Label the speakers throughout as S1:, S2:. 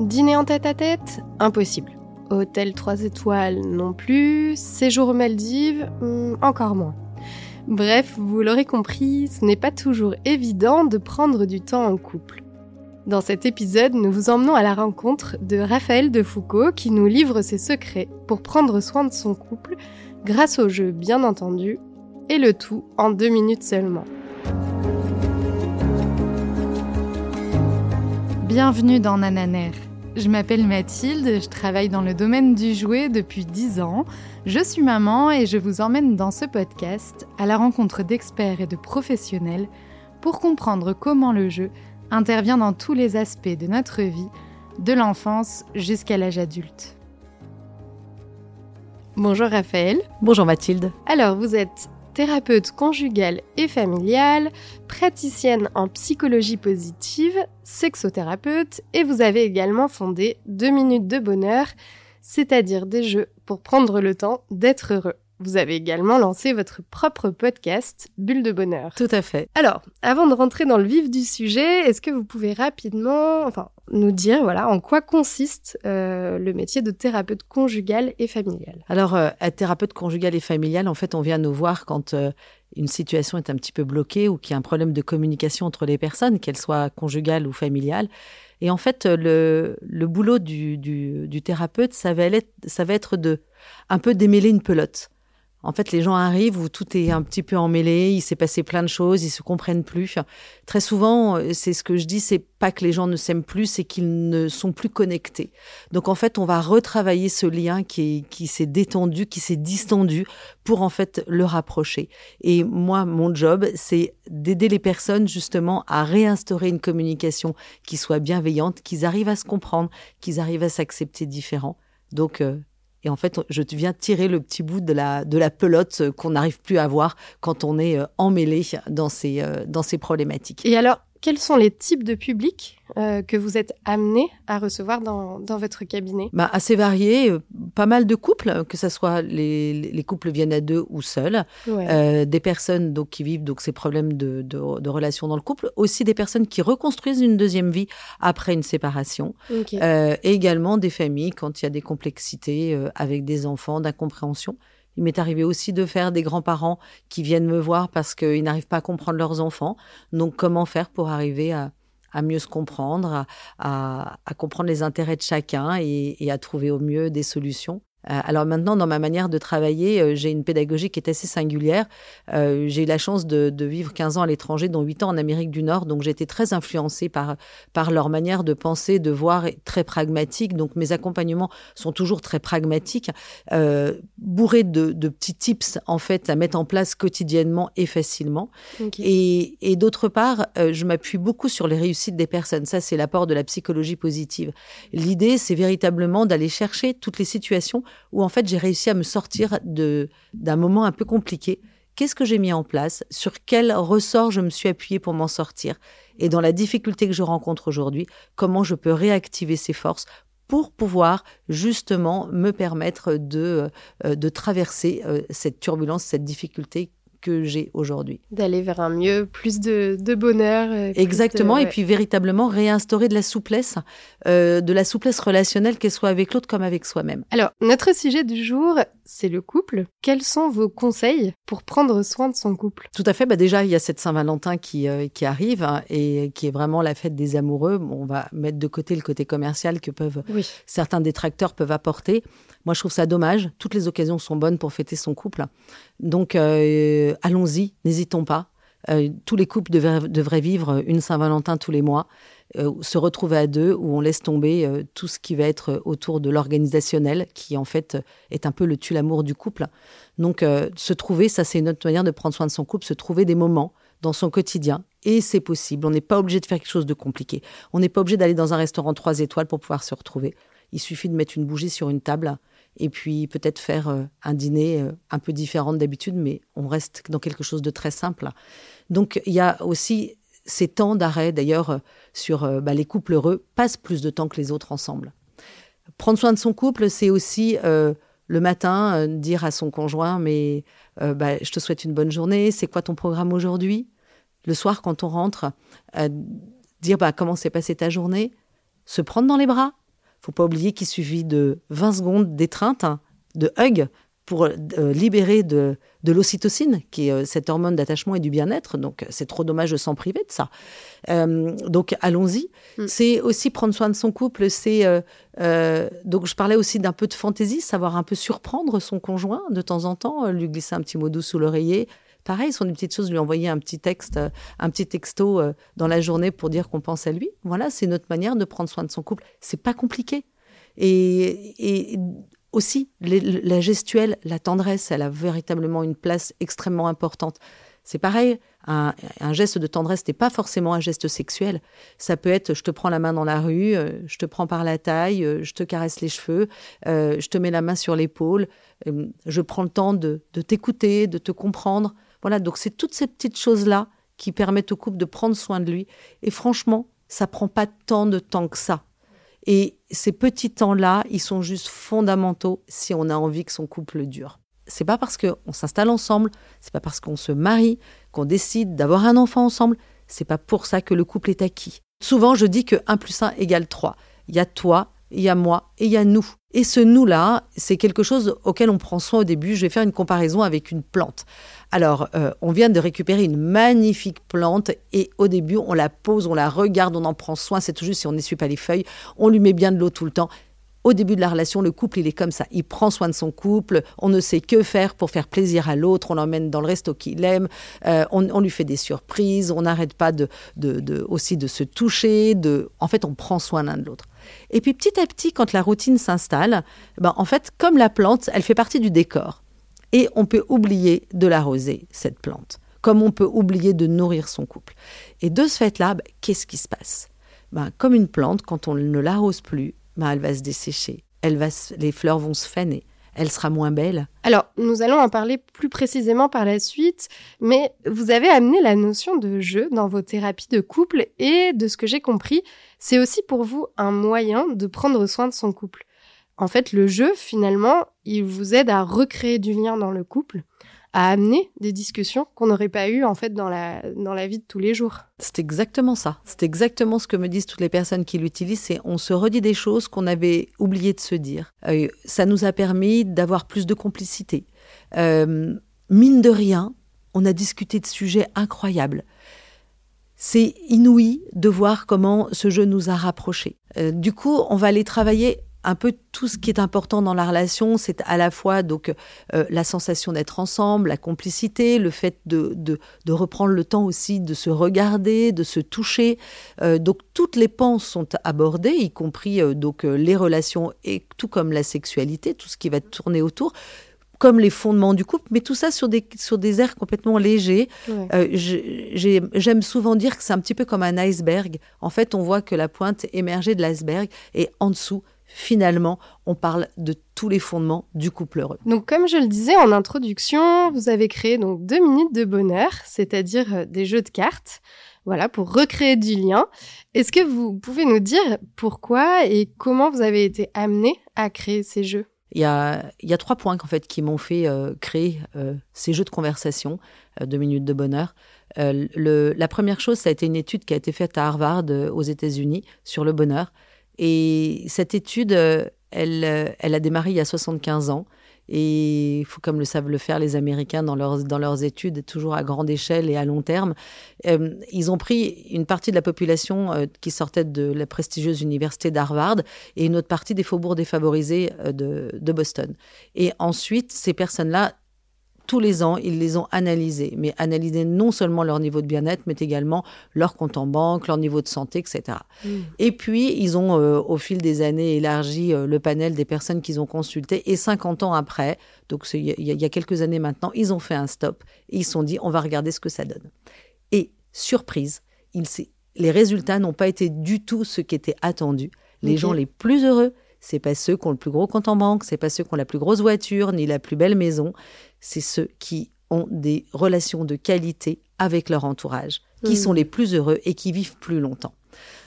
S1: Dîner en tête à tête Impossible. Hôtel 3 étoiles non plus. Séjour aux Maldives hmm, Encore moins. Bref, vous l'aurez compris, ce n'est pas toujours évident de prendre du temps en couple. Dans cet épisode, nous vous emmenons à la rencontre de Raphaël de Foucault qui nous livre ses secrets pour prendre soin de son couple grâce au jeu bien entendu, et le tout en deux minutes seulement. Bienvenue dans Nananer. Je m'appelle Mathilde, je travaille dans le domaine du jouet depuis 10 ans. Je suis maman et je vous emmène dans ce podcast à la rencontre d'experts et de professionnels pour comprendre comment le jeu intervient dans tous les aspects de notre vie, de l'enfance jusqu'à l'âge adulte. Bonjour Raphaël.
S2: Bonjour Mathilde.
S1: Alors vous êtes thérapeute conjugale et familiale, praticienne en psychologie positive, sexothérapeute et vous avez également fondé 2 minutes de bonheur, c'est-à-dire des jeux pour prendre le temps d'être heureux. Vous avez également lancé votre propre podcast, Bulle de Bonheur.
S2: Tout à fait.
S1: Alors, avant de rentrer dans le vif du sujet, est-ce que vous pouvez rapidement, enfin, nous dire, voilà, en quoi consiste euh, le métier de thérapeute conjugal et familial?
S2: Alors, euh, être thérapeute conjugal et familial, en fait, on vient nous voir quand euh, une situation est un petit peu bloquée ou qu'il y a un problème de communication entre les personnes, qu'elles soient conjugales ou familiales. Et en fait, le, le boulot du, du, du, thérapeute, ça va, être, ça va être de un peu démêler une pelote. En fait, les gens arrivent où tout est un petit peu emmêlé, il s'est passé plein de choses, ils se comprennent plus. Très souvent, euh, c'est ce que je dis, c'est pas que les gens ne s'aiment plus, c'est qu'ils ne sont plus connectés. Donc en fait, on va retravailler ce lien qui qui s'est détendu, qui s'est distendu pour en fait le rapprocher. Et moi, mon job, c'est d'aider les personnes justement à réinstaurer une communication qui soit bienveillante, qu'ils arrivent à se comprendre, qu'ils arrivent à s'accepter différents. Donc euh, et en fait, je viens tirer le petit bout de la, de la pelote qu'on n'arrive plus à voir quand on est euh, emmêlé dans ces, euh, dans ces problématiques.
S1: Et alors, quels sont les types de publics euh, que vous êtes amené à recevoir dans, dans votre cabinet?
S2: Bah, Assez variés, euh, pas mal de couples, que ce soit les, les, couples viennent à deux ou seuls, euh, des personnes donc, qui vivent donc, ces problèmes de, de, de, relations dans le couple, aussi des personnes qui reconstruisent une deuxième vie après une séparation, okay. euh, et également des familles quand il y a des complexités avec des enfants, d'incompréhension. Il m'est arrivé aussi de faire des grands-parents qui viennent me voir parce qu'ils n'arrivent pas à comprendre leurs enfants. Donc, comment faire pour arriver à, mieux se comprendre, à, comprendre les intérêts de chacun et, à trouver au mieux des solutions? Alors maintenant, dans ma manière de travailler, euh, j'ai une pédagogie qui est assez singulière. Euh, j'ai eu la chance de, de, vivre 15 ans à l'étranger, dont 8 ans en Amérique du Nord, donc j'ai été très influencée par, par leur manière de penser, de voir, très pragmatique. Donc mes accompagnements sont toujours très pragmatiques, euh, bourrés de, de, petits tips en fait à mettre en place quotidiennement et facilement. Okay. Et, et d'autre part, euh, je m'appuie beaucoup sur les réussites des personnes. Ça, c'est l'apport de la psychologie positive. L'idée, c'est véritablement d'aller chercher toutes les situations où en fait j'ai réussi à me sortir de d'un moment un peu compliqué. Qu'est-ce que j'ai mis en place? Sur quel ressort je me suis appuyée pour m'en sortir? Et dans la difficulté que je rencontre aujourd'hui, comment je peux réactiver ces forces pour pouvoir justement me permettre de, euh, de traverser euh, cette turbulence, cette difficulté que j'ai aujourd'hui.
S1: D'aller vers un mieux, plus de, de bonheur.
S2: Exactement,
S1: de,
S2: ouais. et puis véritablement réinstaurer de la souplesse, euh, de la souplesse relationnelle, qu'elle soit avec l'autre comme avec soi-même.
S1: Alors, notre sujet du jour, c'est le couple. Quels sont vos conseils pour prendre soin de son couple?
S2: Tout à fait, bah déjà, il y a cette Saint-Valentin qui, euh, qui arrive hein, et qui est vraiment la fête des amoureux. Bon, on va mettre de côté le côté commercial que peuvent
S1: oui.
S2: certains détracteurs peuvent apporter. Moi, je trouve ça dommage. Toutes les occasions sont bonnes pour fêter son couple. Donc, euh, allons-y, n'hésitons pas. Euh, tous les couples devraient, vivre une Saint-Valentin tous les mois, euh, se retrouver à deux, où on laisse tomber euh, tout ce qui va être autour de l'organisationnel, qui en fait est un peu le tue-l'amour du couple. Donc, euh, se trouver, ça c'est une autre manière de prendre soin de son couple, se trouver des moments dans son quotidien. Et c'est possible. On n'est pas obligé de faire quelque chose de compliqué. On n'est pas obligé d'aller dans un restaurant trois étoiles pour pouvoir se retrouver. Il suffit de mettre une bougie sur une table et puis peut-être faire euh, un dîner euh, un peu différent d'habitude, mais on reste dans quelque chose de très simple. Donc il y a aussi ces temps d'arrêt, d'ailleurs, euh, sur bah, les couples heureux, passent plus de temps que les autres ensemble. Prendre soin de son couple, c'est aussi le matin dire à son conjoint, mais bah, je te souhaite une bonne journée, c'est quoi ton programme aujourd'hui? Le soir, quand on rentre, dire bah, comment s'est passée ta journée, se prendre dans les bras, faut pas oublier qu'il suffit de 20 secondes d'étreinte, hein, de hug, pour euh, libérer de, de l'ocytocine, qui est euh, cette hormone d'attachement et du bien-être. Donc, c'est trop dommage de s'en priver de ça. Euh, donc, allons-y. Mm. C'est aussi prendre soin de son couple. C'est donc, je parlais aussi d'un peu de fantaisie, savoir un peu surprendre son conjoint de temps en temps, lui glisser un petit mot doux sous l'oreiller. Pareil, sont des petites choses, lui envoyer un petit texte, un petit texto dans la journée pour dire qu'on pense à lui. Voilà, c'est notre manière de prendre soin de son couple. C'est pas compliqué. Et, aussi, la gestuelle, la tendresse, elle a véritablement une place extrêmement importante. C'est pareil, un, geste de tendresse n'est pas forcément un geste sexuel. Ça peut être je te prends la main dans la rue, euh, je te prends par la taille, euh, je te caresse les cheveux, euh, je te mets la main sur l'épaule, je prends le temps de t'écouter, de te comprendre. Voilà, donc c'est toutes ces petites choses-là qui permettent au couple de prendre soin de lui. Et franchement, ça prend pas tant de temps que ça. Et ces petits temps-là, ils sont juste fondamentaux si on a envie que son couple dure. C'est pas parce qu'on s'installe ensemble, c'est pas parce qu'on se marie, qu'on décide d'avoir un enfant ensemble, c'est pas pour ça que le couple est acquis. Souvent, je dis que 1 plus 1 égale 3. Il y a toi, il y a moi et il y a nous. Et ce nous-là, c'est quelque chose auquel on prend soin au début. Je vais faire une comparaison avec une plante. Alors, euh, on vient de récupérer une magnifique plante et au début, on la pose, on la regarde, on en prend soin. C'est tout juste si on n'essuie pas les feuilles. On lui met bien de l'eau tout le temps. Au début de la relation, le couple, il est comme ça. Il prend soin de son couple. On ne sait que faire pour faire plaisir à l'autre. On l'emmène dans le resto qu'il aime. Euh, on, lui fait des surprises. On n'arrête pas de, aussi de se toucher. De, en fait, on prend soin l'un de l'autre. Et puis petit à petit, quand la routine s'installe, ben, en fait, comme la plante, elle fait partie du décor. Et on peut oublier de l'arroser, cette plante, comme on peut oublier de nourrir son couple. Et de ce fait-là, ben, qu'est-ce qui se passe? Ben, Comme une plante, quand on ne l'arrose plus, ben, elle va se dessécher, elle va les fleurs vont se faner, elle sera moins belle.
S1: Alors, nous allons en parler plus précisément par la suite, mais vous avez amené la notion de jeu dans vos thérapies de couple et de ce que j'ai compris, c'est aussi pour vous un moyen de prendre soin de son couple. En fait, le jeu, finalement, il vous aide à recréer du lien dans le couple, à amener des discussions qu'on n'aurait pas eues en fait dans la, dans la vie de tous les jours.
S2: C'est exactement ça. C'est exactement ce que me disent toutes les personnes qui l'utilisent. C'est on se redit des choses qu'on avait oublié de se dire. Euh, ça nous a permis d'avoir plus de complicité. Euh, mine de rien, on a discuté de sujets incroyables. C'est inouï de voir comment ce jeu nous a rapprochés. Euh, du coup, on va aller travailler un peu tout ce qui est important dans la relation, c'est à la fois donc euh, la sensation d'être ensemble, la complicité, le fait de, de, reprendre le temps aussi de se regarder, de se toucher. Euh, donc toutes les pans sont abordées, y compris euh, donc les relations et tout comme la sexualité, tout ce qui va tourner autour comme les fondements du couple, mais tout ça sur des, sur des airs complètement légers. J'aime souvent dire que c'est un petit peu comme un iceberg. En fait, on voit que la pointe émergée de l'iceberg et en dessous, finalement, on parle de tous les fondements du couple heureux.
S1: Donc, comme je le disais en introduction, vous avez créé donc deux minutes de bonheur, c'est-à-dire euh, des jeux de cartes, voilà, pour recréer du lien. Est-ce que vous pouvez nous dire pourquoi et comment vous avez été amené à créer ces jeux?
S2: Il y, a, il y a trois points en fait qui m'ont fait euh, créer euh, ces jeux de conversation, deux minutes de bonheur. le, la première chose, ça a été une étude qui a été faite à Harvard aux États-Unis sur le bonheur. Et cette étude, euh, elle, euh, elle a démarré il y a 75 ans. Et il faut, comme le savent le faire les Américains dans leurs, dans leurs études, toujours à grande échelle et à long terme, euh, ils ont pris une partie de la population qui sortait de la prestigieuse université d'Harvard et une autre partie des faubourgs défavorisés de, de Boston. Et ensuite, ces personnes-là tous les ans, ils les ont analysés, mais analysés non seulement leur niveau de bien-être, mais également leur compte en banque, leur niveau de santé, etc. Mm. Et puis, ils ont, euh, au fil des années, élargi euh, le panel des personnes qu'ils ont consultées. Et 50 ans après, donc il y, a quelques années maintenant, ils ont fait un stop et ils se sont dit, on va regarder ce que ça donne. Et surprise, les résultats n'ont pas été du tout ce qui était attendu. Les gens les plus heureux, c'est pas ceux qui ont le plus gros compte en banque, c'est pas ceux qui ont la plus grosse voiture ni la plus belle maison, c'est ceux qui ont des relations de qualité avec leur entourage, qui mmh. sont les plus heureux et qui vivent plus longtemps.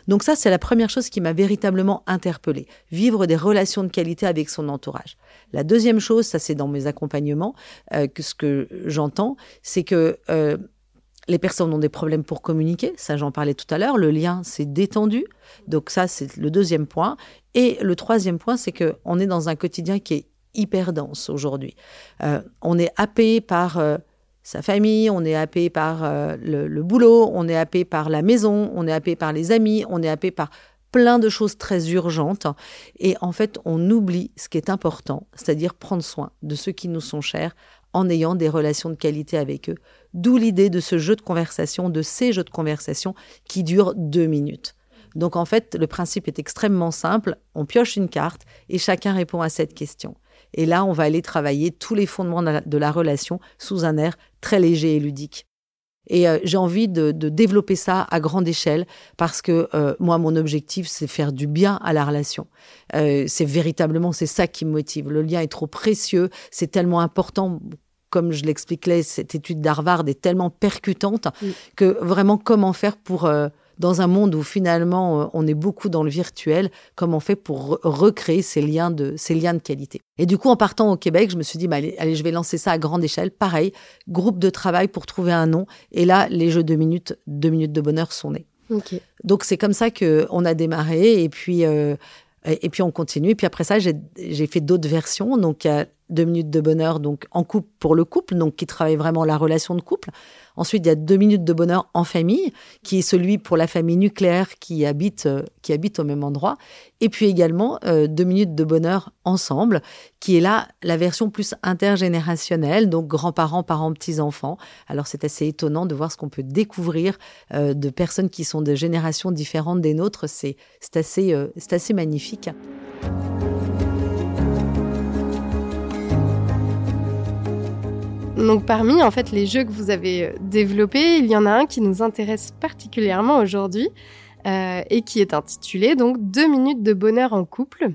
S2: Donc ça, c'est la première chose qui m'a véritablement interpellée, vivre des relations de qualité avec son entourage. La deuxième chose, ça c'est dans mes accompagnements, euh, que ce que j'entends, c'est que euh, les personnes ont des problèmes pour communiquer, ça j'en parlais tout à l'heure, le lien s'est détendu, donc ça c'est le deuxième point. Et le troisième point, c'est qu'on est dans un quotidien qui est hyper dense aujourd'hui. Euh, on est happé par euh, sa famille, on est happé par euh, le, boulot, on est happé par la maison, on est happé par les amis, on est happé par plein de choses très urgentes. Et en fait, on oublie ce qui est important, c'est-à-dire prendre soin de ceux qui nous sont chers en ayant des relations de qualité avec eux. D'où l'idée de ce jeu de conversation, de ces jeux de conversation qui durent deux minutes. Donc en fait, le principe est extrêmement simple. On pioche une carte et chacun répond à cette question. Et là, on va aller travailler tous les fondements de la, relation sous un air très léger et ludique. Et euh, j'ai envie de, développer ça à grande échelle parce que euh, moi, mon objectif, c'est faire du bien à la relation. Euh, c'est véritablement, c'est ça qui me motive. Le lien est trop précieux, c'est tellement important comme je l'expliquais, cette étude d'Harvard est tellement percutante que vraiment comment faire pour, dans un monde où finalement euh, on est beaucoup dans le virtuel, comment on fait pour recréer ces liens, de, ces liens de qualité. Et du coup, en partant au Québec, je me suis dit, bah, allez, allez, je vais lancer ça à grande échelle. Pareil, groupe de travail pour trouver un nom. Et là, les jeux de minutes, deux minutes de bonheur sont nés. Donc c'est comme ça qu'on a démarré. Et puis, euh, et, puis on continue. Et puis après ça, j'ai fait d'autres versions. Donc il y a deux minutes de bonheur donc en couple pour le couple, donc qui travaille vraiment la relation de couple. Ensuite, il y a deux minutes de bonheur en famille, qui est celui pour la famille nucléaire qui habite, euh, qui habite au même endroit. Et puis également euh, deux minutes de bonheur ensemble, qui est là la version plus intergénérationnelle, donc grands-parents, parents, petits-enfants. Alors c'est assez étonnant de voir ce qu'on peut découvrir euh, de personnes qui sont de générations différentes des nôtres. C'est assez, c'est assez magnifique.
S1: Donc parmi en fait les jeux que vous avez euh, développés, il y en a un qui nous intéresse particulièrement aujourd'hui euh, et qui est intitulé donc Deux minutes de bonheur en couple.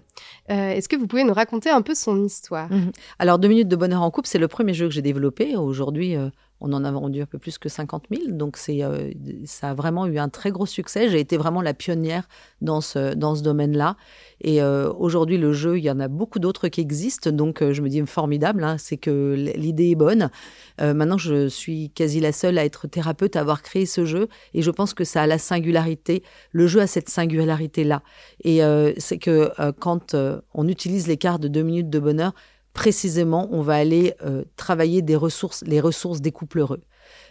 S1: Euh, est-ce que vous pouvez nous raconter un peu son histoire?
S2: Mhm. Alors Deux minutes de bonheur en couple, c'est le premier jeu que j'ai développé. Aujourd'hui, on en a vendu un peu plus que 50 000, donc c'est, ça a vraiment eu un très gros succès. J'ai été vraiment la pionnière dans ce, dans ce domaine-là. Et euh, aujourd'hui, le jeu, il y en a beaucoup d'autres qui existent. Donc, euh, je me dis formidable, hein, c'est que l'idée est bonne. Euh, maintenant, je suis quasi la seule à être thérapeute, à avoir créé ce jeu. Et je pense que ça a la singularité. Le jeu a cette singularité-là. Et c'est que quand on utilise les cartes de deux minutes de bonheur, précisément, on va aller travailler des ressources, les ressources des couples heureux.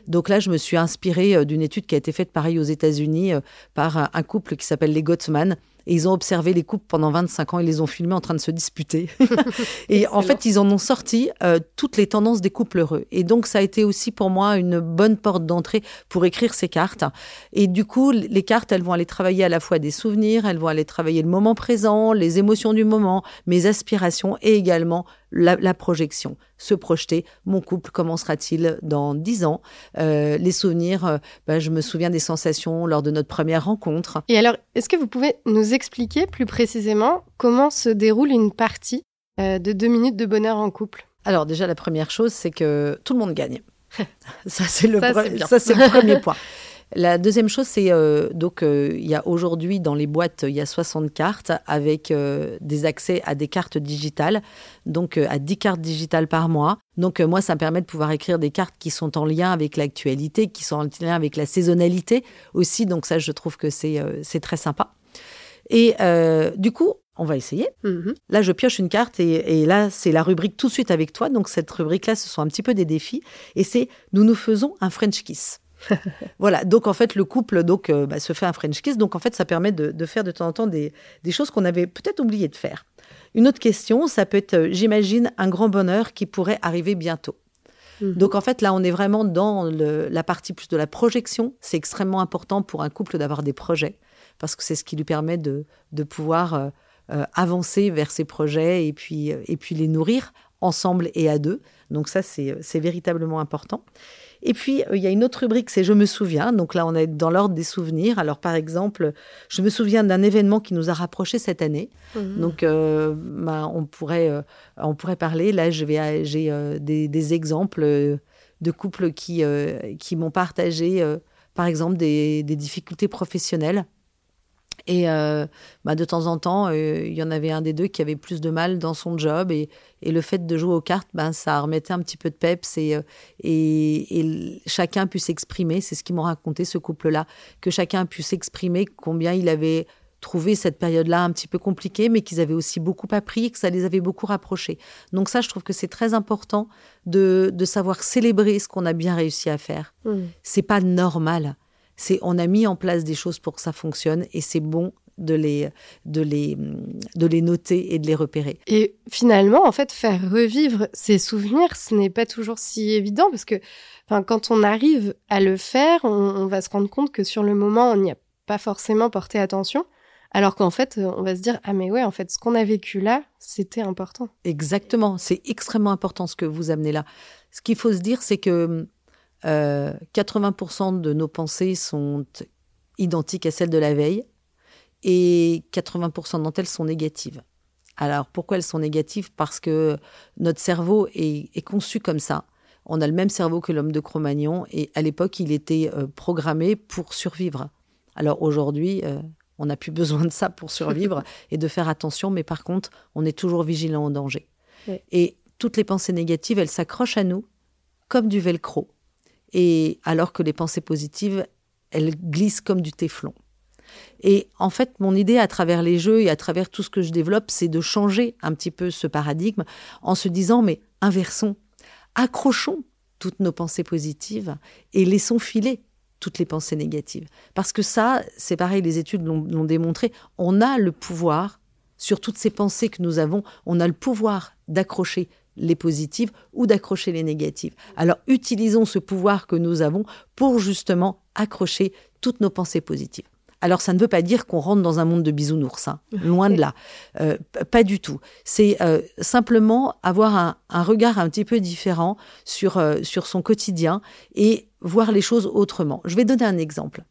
S2: Donc là, je me suis inspirée d'une étude qui a été faite pareil aux États-Unis par un couple qui s'appelle les Gottman et ils ont observé les couples pendant 25 ans. Ils les ont filmés en train de se disputer. et en fait, ils en ont sorti euh, toutes les tendances des couples heureux. Et donc, ça a été aussi pour moi une bonne porte d'entrée pour écrire ces cartes. Et du coup, les cartes, elles vont aller travailler à la fois des souvenirs, elles vont aller travailler le moment présent, les émotions du moment, mes aspirations et également la, projection, se projeter. Mon couple, comment sera-t-il dans dix ans? Euh, Les souvenirs, euh, ben, je me souviens des sensations lors de notre première rencontre.
S1: Et alors, est-ce que vous pouvez nous expliquer plus précisément comment se déroule une partie euh, de deux minutes de bonheur en couple
S2: Alors déjà, la première chose, c'est que tout le monde gagne. ça, c'est le, le premier point. La deuxième chose, c'est euh, donc euh, il y a aujourd'hui dans les boîtes il y a 60 cartes avec euh, des accès à des cartes digitales, donc à 10 cartes digitales par mois. Donc moi, ça me permet de pouvoir écrire des cartes qui sont en lien avec l'actualité, qui sont en lien avec la saisonnalité aussi. Donc ça, je trouve que c'est c'est très sympa. Et du coup, on va essayer. Mm-hmm. Là, je pioche une carte et, et là, c'est la rubrique tout de suite avec toi. Donc cette rubrique-là, ce sont un petit peu des défis. Et c'est nous nous faisons un French kiss. voilà, donc en fait, le couple donc euh, bah, se fait un French kiss. Donc en fait, ça permet de, faire de temps en temps des, choses qu'on avait peut-être oublié de faire. Une autre question, ça peut être, euh, j'imagine, un grand bonheur qui pourrait arriver bientôt. Mhm. Donc en fait, là, on est vraiment dans la partie plus de la projection. C'est extrêmement important pour un couple d'avoir des projets, parce que c'est ce qui lui permet de, pouvoir euh, avancer vers ses projets et puis, et puis les nourrir ensemble et à deux. Donc ça, c'est véritablement important. Et puis, euh, il y a une autre rubrique, c'est Je me souviens. Donc là, on est dans l'ordre des souvenirs. Alors, par exemple, je me souviens d'un événement qui nous a rapprochés cette année. Mhm. Donc, euh, bah, on, pourrait, euh, on pourrait parler. Là, j'ai des, des, exemples de couples qui, qui m'ont partagé, par exemple, des, des difficultés professionnelles Et euh, bah, de temps en temps, euh, il y en avait un des deux qui avait plus de mal dans son job. Et, le fait de jouer aux cartes, ben, ça remettait un petit peu de peps et, euh, et, chacun pu s'exprimer. C'est ce qu'ils m'ont raconté, ce couple-là, que chacun a pu s'exprimer combien il avait trouvé cette période-là un petit peu compliquée, mais qu'ils avaient aussi beaucoup appris et que ça les avait beaucoup rapprochés. Donc ça, je trouve que c'est très important de, savoir célébrer ce qu'on a bien réussi à faire. Mmh. C'est pas normal c'est on a mis en place des choses pour que ça fonctionne et c'est bon de les, de, les, de les noter et de les repérer.
S1: Et finalement, en fait, faire revivre ces souvenirs, ce n'est pas toujours si évident parce que quand on arrive à le faire, on, va se rendre compte que sur le moment, on n'y a pas forcément porté attention. Alors qu'en fait, on va se dire ah mais ouais, en fait, ce qu'on a vécu là, c'était important.
S2: Exactement, c'est extrêmement important ce que vous amenez là. Ce qu'il faut se dire, c'est que 80% euh, de nos pensées sont identiques à celles de la veille et 80% d'entre elles sont négatives. Alors pourquoi elles sont négatives? Parce que notre cerveau est, conçu comme ça. On a le même cerveau que l'homme de Cro-Magnon et à l'époque il était euh, programmé pour survivre. Alors aujourd'hui, euh, on n'a plus besoin de ça pour survivre et de faire attention, mais par contre, on est toujours vigilant au danger. Et toutes les pensées négatives, elles s'accrochent à nous comme du velcro et alors que les pensées positives, elles glissent comme du téflon. Et en fait, mon idée à travers les jeux et à travers tout ce que je développe, c'est de changer un petit peu ce paradigme en se disant, mais inversons, accrochons toutes nos pensées positives et laissons filer toutes les pensées négatives. Parce que ça, c'est pareil, les études l'ont démontré, on a le pouvoir, sur toutes ces pensées que nous avons, on a le pouvoir d'accrocher les positives ou d'accrocher les négatives. Alors utilisons ce pouvoir que nous avons pour justement accrocher toutes nos pensées positives. Alors ça ne veut pas dire qu'on rentre dans un monde de bisounours, hein. loin de là, euh, pas du tout. C'est euh, simplement avoir un, regard un petit peu différent sur, euh, sur son quotidien et voir les choses autrement. Je vais donner un exemple.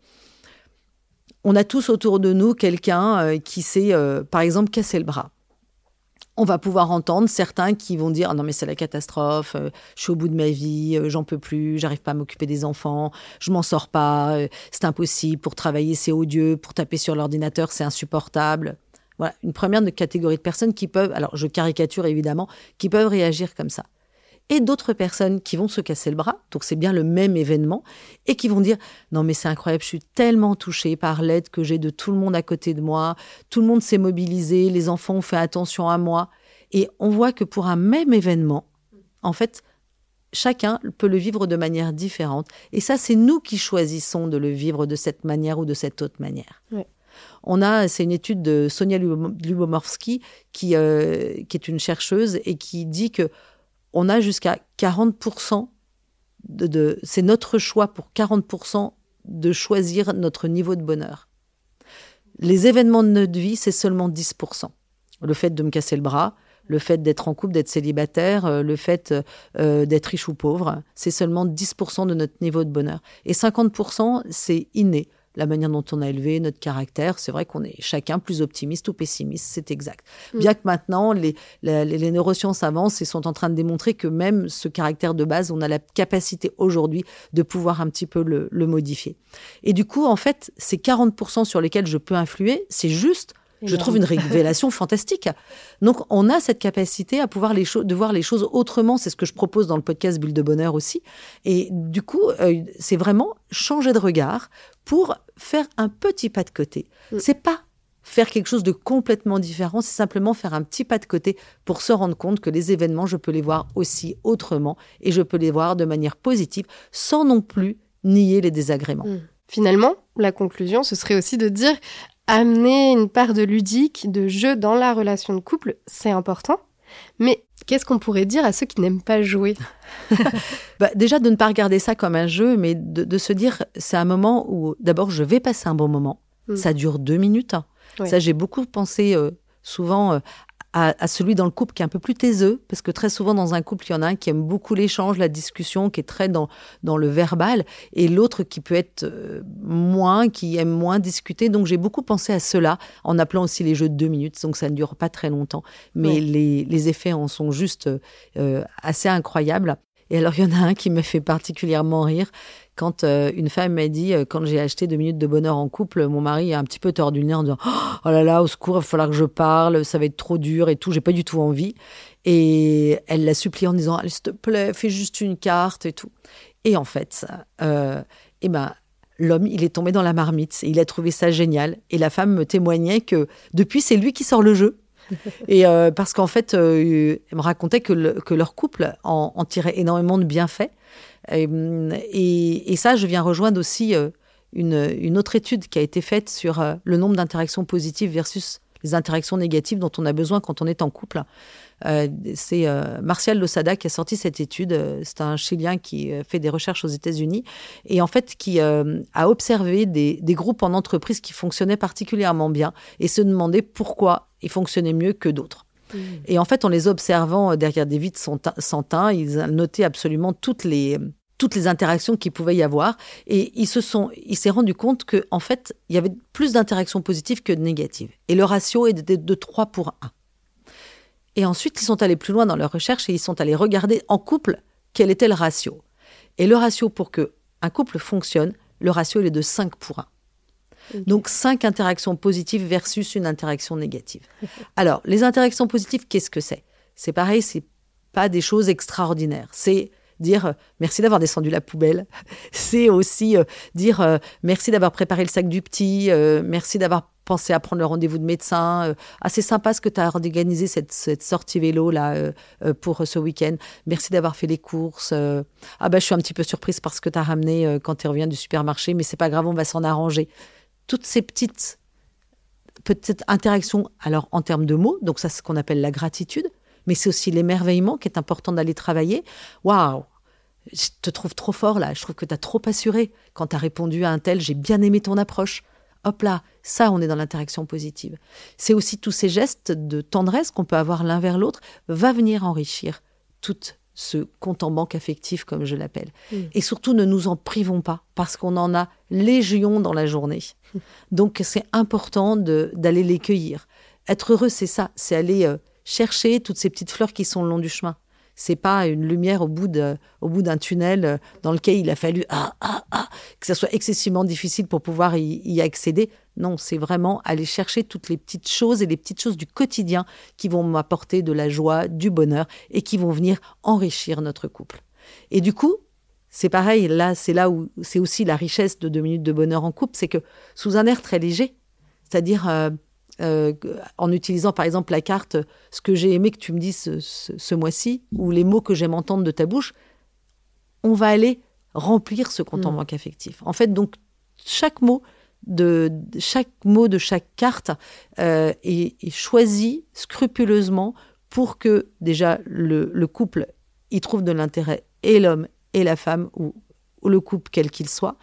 S2: On a tous autour de nous quelqu'un qui s'est, par exemple, cassé le bras on va pouvoir entendre certains qui vont dire ah non mais c'est la catastrophe, euh, je suis au bout de ma vie, euh, j'en peux plus, j'arrive pas à m'occuper des enfants, je m'en sors pas, euh, c'est impossible pour travailler c'est odieux, pour taper sur l'ordinateur c'est insupportable. Voilà, une première catégorie de personnes qui peuvent alors je caricature évidemment, qui peuvent réagir comme ça et d'autres personnes qui vont se casser le bras, donc c'est bien le même événement, et qui vont dire non mais c'est incroyable, je suis tellement touchée par l'aide que j'ai de tout le monde à côté de moi, tout le monde s'est mobilisé, les enfants ont fait attention à moi, et on voit que pour un même événement, en fait, chacun peut le vivre de manière différente, et ça c'est nous qui choisissons de le vivre de cette manière ou de cette autre manière. On a, c'est une étude de Sonia Lubomorsky qui, euh, qui est une chercheuse et qui dit que on a jusqu'à 40% de, c'est notre choix pour 40% de choisir notre niveau de bonheur. Les événements de notre vie, c'est seulement 10%. Le fait de me casser le bras, le fait d'être en couple, d'être célibataire, euh, le fait euh, d'être riche ou pauvre, c'est seulement 10% de notre niveau de bonheur. Et 50%, c'est inné la manière dont on a élevé notre caractère. C'est vrai qu'on est chacun plus optimiste ou pessimiste, c'est exact. Mm. Bien que maintenant, les, les, neurosciences avancent et sont en train de démontrer que même ce caractère de base, on a la capacité aujourd'hui de pouvoir un petit peu le, le modifier. Et du coup, en fait, ces 40% sur lesquels je peux influer, c'est juste je trouve une révélation fantastique. Donc, on a cette capacité à pouvoir les de voir les choses autrement. C'est ce que je propose dans le podcast Bulle de Bonheur aussi. Et du coup, euh, c'est vraiment changer de regard pour faire un petit pas de côté. Mm. C'est pas faire quelque chose de complètement différent, c'est simplement faire un petit pas de côté pour se rendre compte que les événements, je peux les voir aussi autrement et je peux les voir de manière positive sans non plus nier les désagréments. Mm.
S1: Finalement, la conclusion, ce serait aussi de dire amener une part de ludique, de jeu dans la relation de couple, c'est important. Mais qu'est-ce qu'on pourrait dire à ceux qui n'aiment pas jouer?
S2: Bah, Déjà de ne pas regarder ça comme un jeu, mais de, se dire c'est un moment où d'abord je vais passer un bon moment. Hmm. Ça dure deux minutes. Ça, j'ai beaucoup pensé euh, souvent euh, à, celui dans le couple qui est un peu plus taiseux, parce que très souvent dans un couple, il y en a un qui aime beaucoup l'échange, la discussion, qui est très dans, dans le verbal, et l'autre qui peut être euh, moins, qui aime moins discuter. Donc j'ai beaucoup pensé à cela, en appelant aussi les jeux de deux minutes, donc ça ne dure pas très longtemps, mais les, les, effets en sont juste euh, assez incroyables. Et alors il y en a un qui me fait particulièrement rire, quand euh, une femme m'a dit, euh, quand j'ai acheté deux minutes de bonheur en couple, mon mari a un petit peu tordu le nez en disant Oh là là, au secours, il va falloir que je parle, ça va être trop dur et tout, j'ai pas du tout envie. Et elle l'a supplié en disant S'il te plaît, fais juste une carte et tout. Et en fait, euh, eh ben, l'homme, il est tombé dans la marmite et il a trouvé ça génial. Et la femme me témoignait que depuis, c'est lui qui sort le jeu. et parce qu'en fait, elle me racontait que, leur couple en, tirait énormément de bienfaits. Et, ça, je viens rejoindre aussi euh, une, autre étude qui a été faite sur euh, le nombre d'interactions positives versus les interactions négatives dont on a besoin quand on est en couple. Euh, c'est Martial Losada qui a sorti cette étude. C'est un Chilien qui fait des recherches aux États-Unis et en fait qui a observé des, des, groupes en entreprise qui fonctionnaient particulièrement bien et se demandait pourquoi ils fonctionnaient mieux que d'autres. Mm. Et en fait, en les observant euh, derrière des vitres sans teint, ils notaient absolument toutes les, toutes les interactions qu'il pouvait y avoir. Et ils se sont, il s'est rendu compte que, en fait, il y avait plus d'interactions positives que de négatives. Et le ratio est de, de 3 pour 1. Et ensuite, ils sont allés plus loin dans leur recherche et ils sont allés regarder en couple quel était le ratio. Et le ratio pour que un couple fonctionne, le ratio est de 5 pour 1. Donc cinq interactions positives versus une interaction négative. Alors, les interactions positives, qu'est-ce que c'est? C'est pareil, c'est pas des choses extraordinaires. C'est dire euh, merci d'avoir descendu la poubelle. C'est aussi euh, dire euh, merci d'avoir préparé le sac du petit, merci d'avoir pensé à prendre le rendez-vous de médecin. ah, c'est sympa ce que tu as organisé cette, sortie vélo là pour ce week-end. Merci d'avoir fait les courses. ah ben je suis un petit peu surprise parce que tu as ramené quand tu reviens du supermarché, mais c'est pas grave, on va s'en arranger toutes ces petites, interactions, alors en termes de mots, donc ça c'est ce qu'on appelle la gratitude, mais c'est aussi l'émerveillement qui est important d'aller travailler. Waouh je te trouve trop fort là, je trouve que tu as trop assuré quand tu as répondu à un tel, j'ai bien aimé ton approche. Hop là, ça, on est dans l'interaction positive. C'est aussi tous ces gestes de tendresse qu'on peut avoir l'un vers l'autre, va venir enrichir toute ce compte en banque affectif, comme je l'appelle. Mm. Et surtout, ne nous en privons pas, parce qu'on en a légion dans la journée. Donc, c'est important d'aller les cueillir. Être heureux, c'est ça, c'est aller euh, chercher toutes ces petites fleurs qui sont le long du chemin. C'est pas une lumière au bout d'un tunnel euh, dans lequel il a fallu ah, ah, ah, que ça soit excessivement difficile pour pouvoir y, accéder. Non, c'est vraiment aller chercher toutes les petites choses et les petites choses du quotidien qui vont m'apporter de la joie, du bonheur et qui vont venir enrichir notre couple. Et du coup, c'est pareil, là, c'est là où c'est aussi la richesse de deux minutes de bonheur en couple, c'est que sous un air très léger, c'est-à-dire euh, euh, en utilisant par exemple la carte ce que j'ai aimé que tu me dises ce, mois-ci ou les mots que j'aime entendre de ta bouche, on va aller remplir ce compte en mm. banque affectif. En fait, donc chaque mot de chaque mot de chaque carte euh, est, choisi scrupuleusement pour que déjà le, couple y trouve de l'intérêt et l'homme et la femme ou, ou le couple quel qu'il soit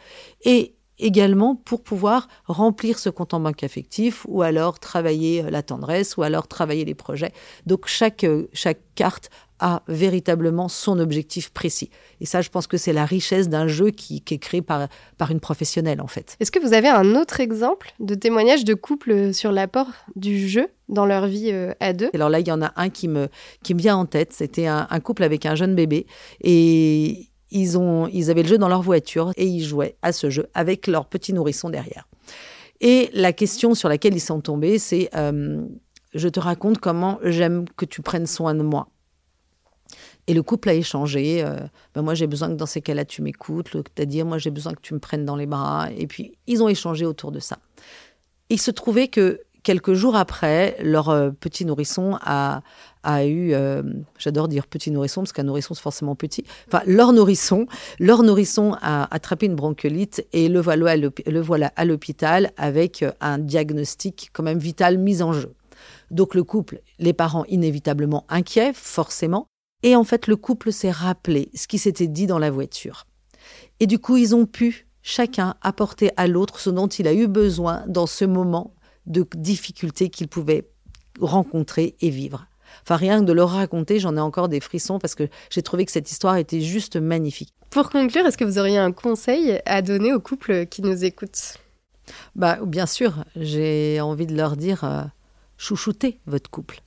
S2: et également pour pouvoir remplir ce compte en banque affectif ou alors travailler euh, la tendresse ou alors travailler les projets. Donc chaque, euh, chaque carte a véritablement son objectif précis. Et ça, je pense que c'est la richesse d'un jeu qui, est créé par, par une professionnelle, en fait.
S1: Est-ce que vous avez un autre exemple de témoignage de couple sur l'apport du jeu dans leur vie euh, à deux?
S2: Alors là, il y en a un qui me, qui me vient en tête. C'était un, un couple avec un jeune bébé. Et ils, avaient le jeu dans leur voiture et ils jouaient à ce jeu avec leur petit nourrisson derrière. Et la question sur laquelle ils sont tombés, c'est euh, je te raconte comment j'aime que tu prennes soin de moi. Et le couple a échangé. Euh, ben moi, j'ai besoin que dans ces cas-là, tu m'écoutes. C'est-à-dire, moi, j'ai besoin que tu me prennes dans les bras. Et puis, ils ont échangé autour de ça. Il se trouvait que quelques jours après, leur euh, petit nourrisson a, a eu, euh, j'adore dire petit nourrisson parce qu'un nourrisson c'est forcément petit. Enfin, leur nourrisson, leur nourrisson a attrapé une bronchiolite et le voilà, le voilà à l'hôpital avec euh, un diagnostic quand même vital mis en jeu. Donc le couple, les parents inévitablement inquiets, forcément. Et en fait, le couple s'est rappelé ce qui s'était dit dans la voiture. Et du coup, ils ont pu chacun apporter à l'autre ce dont il a eu besoin dans ce moment de difficultés qu'ils pouvaient rencontrer et vivre. Enfin, rien que de leur raconter, j'en ai encore des frissons parce que j'ai trouvé que cette histoire était juste magnifique.
S1: Pour conclure, est-ce que vous auriez un conseil à donner aux couples qui nous écoutent?
S2: Bah, bien sûr, j'ai envie de leur dire euh, chouchoutez votre couple.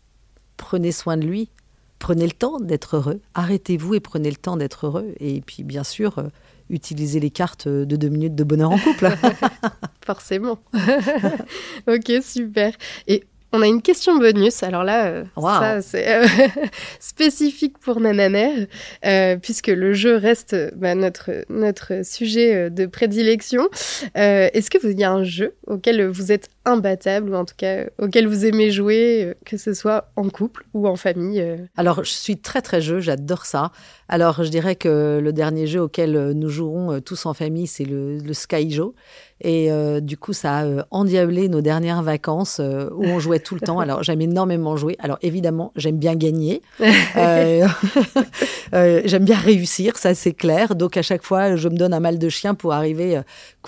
S2: Prenez soin de lui. Prenez le temps d'être heureux. Arrêtez-vous et prenez le temps d'être heureux. Et puis, bien sûr, euh, utiliser les cartes de deux minutes de bonheur en couple.
S1: Forcément. ok, super. Et on a une question bonus. Alors là, euh, ça c'est euh, spécifique pour Nananer, euh, puisque le jeu reste bah, notre, notre sujet de prédilection. Est-ce que vous y a un jeu auquel vous êtes imbattable, ou en tout cas auquel vous aimez jouer, que ce soit en couple ou en famille
S2: Alors, je suis très très jeu, j'adore ça. Alors, je dirais que le dernier jeu auquel nous jouerons tous en famille, c'est le, le Sky Joe. Et euh, du coup, ça a euh, endiablé nos dernières vacances euh, où on jouait tout le temps. Alors, j'aime énormément jouer. Alors, évidemment, j'aime bien gagner. j'aime bien réussir, ça c'est clair. Donc, à chaque fois, je me donne un mal de chien pour arriver,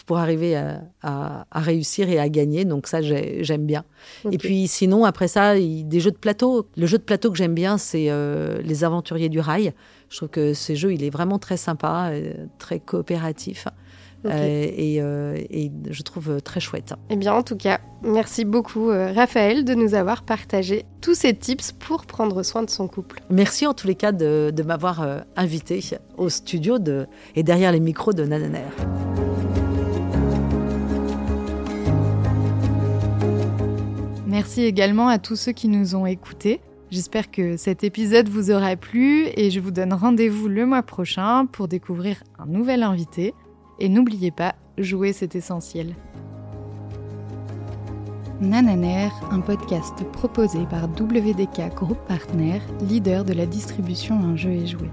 S2: pour arriver à, réussir et à gagner. Donc, ça, j'aime bien. Et puis, sinon, après ça, des jeux de plateau. Le jeu de plateau que j'aime bien, c'est Les Aventuriers du Rail. Je trouve que ce jeu, il est vraiment très sympa, très coopératif. Euh, euh, et, je trouve très chouette.
S1: Eh bien, en tout cas, merci beaucoup, euh, Raphaël, de nous avoir partagé tous ces tips pour prendre soin de son couple.
S2: Merci en tous les cas de, m'avoir invité au studio de, et derrière les micros de Nananer.
S3: Merci également à tous ceux qui nous ont écoutés. J'espère que cet épisode vous aura plu et je vous donne rendez-vous le mois prochain pour découvrir un nouvel invité. Et n'oubliez pas, jouer c'est essentiel. Nananer, un podcast proposé par WDK Group Partner, leader de la distribution en jeux et jouets.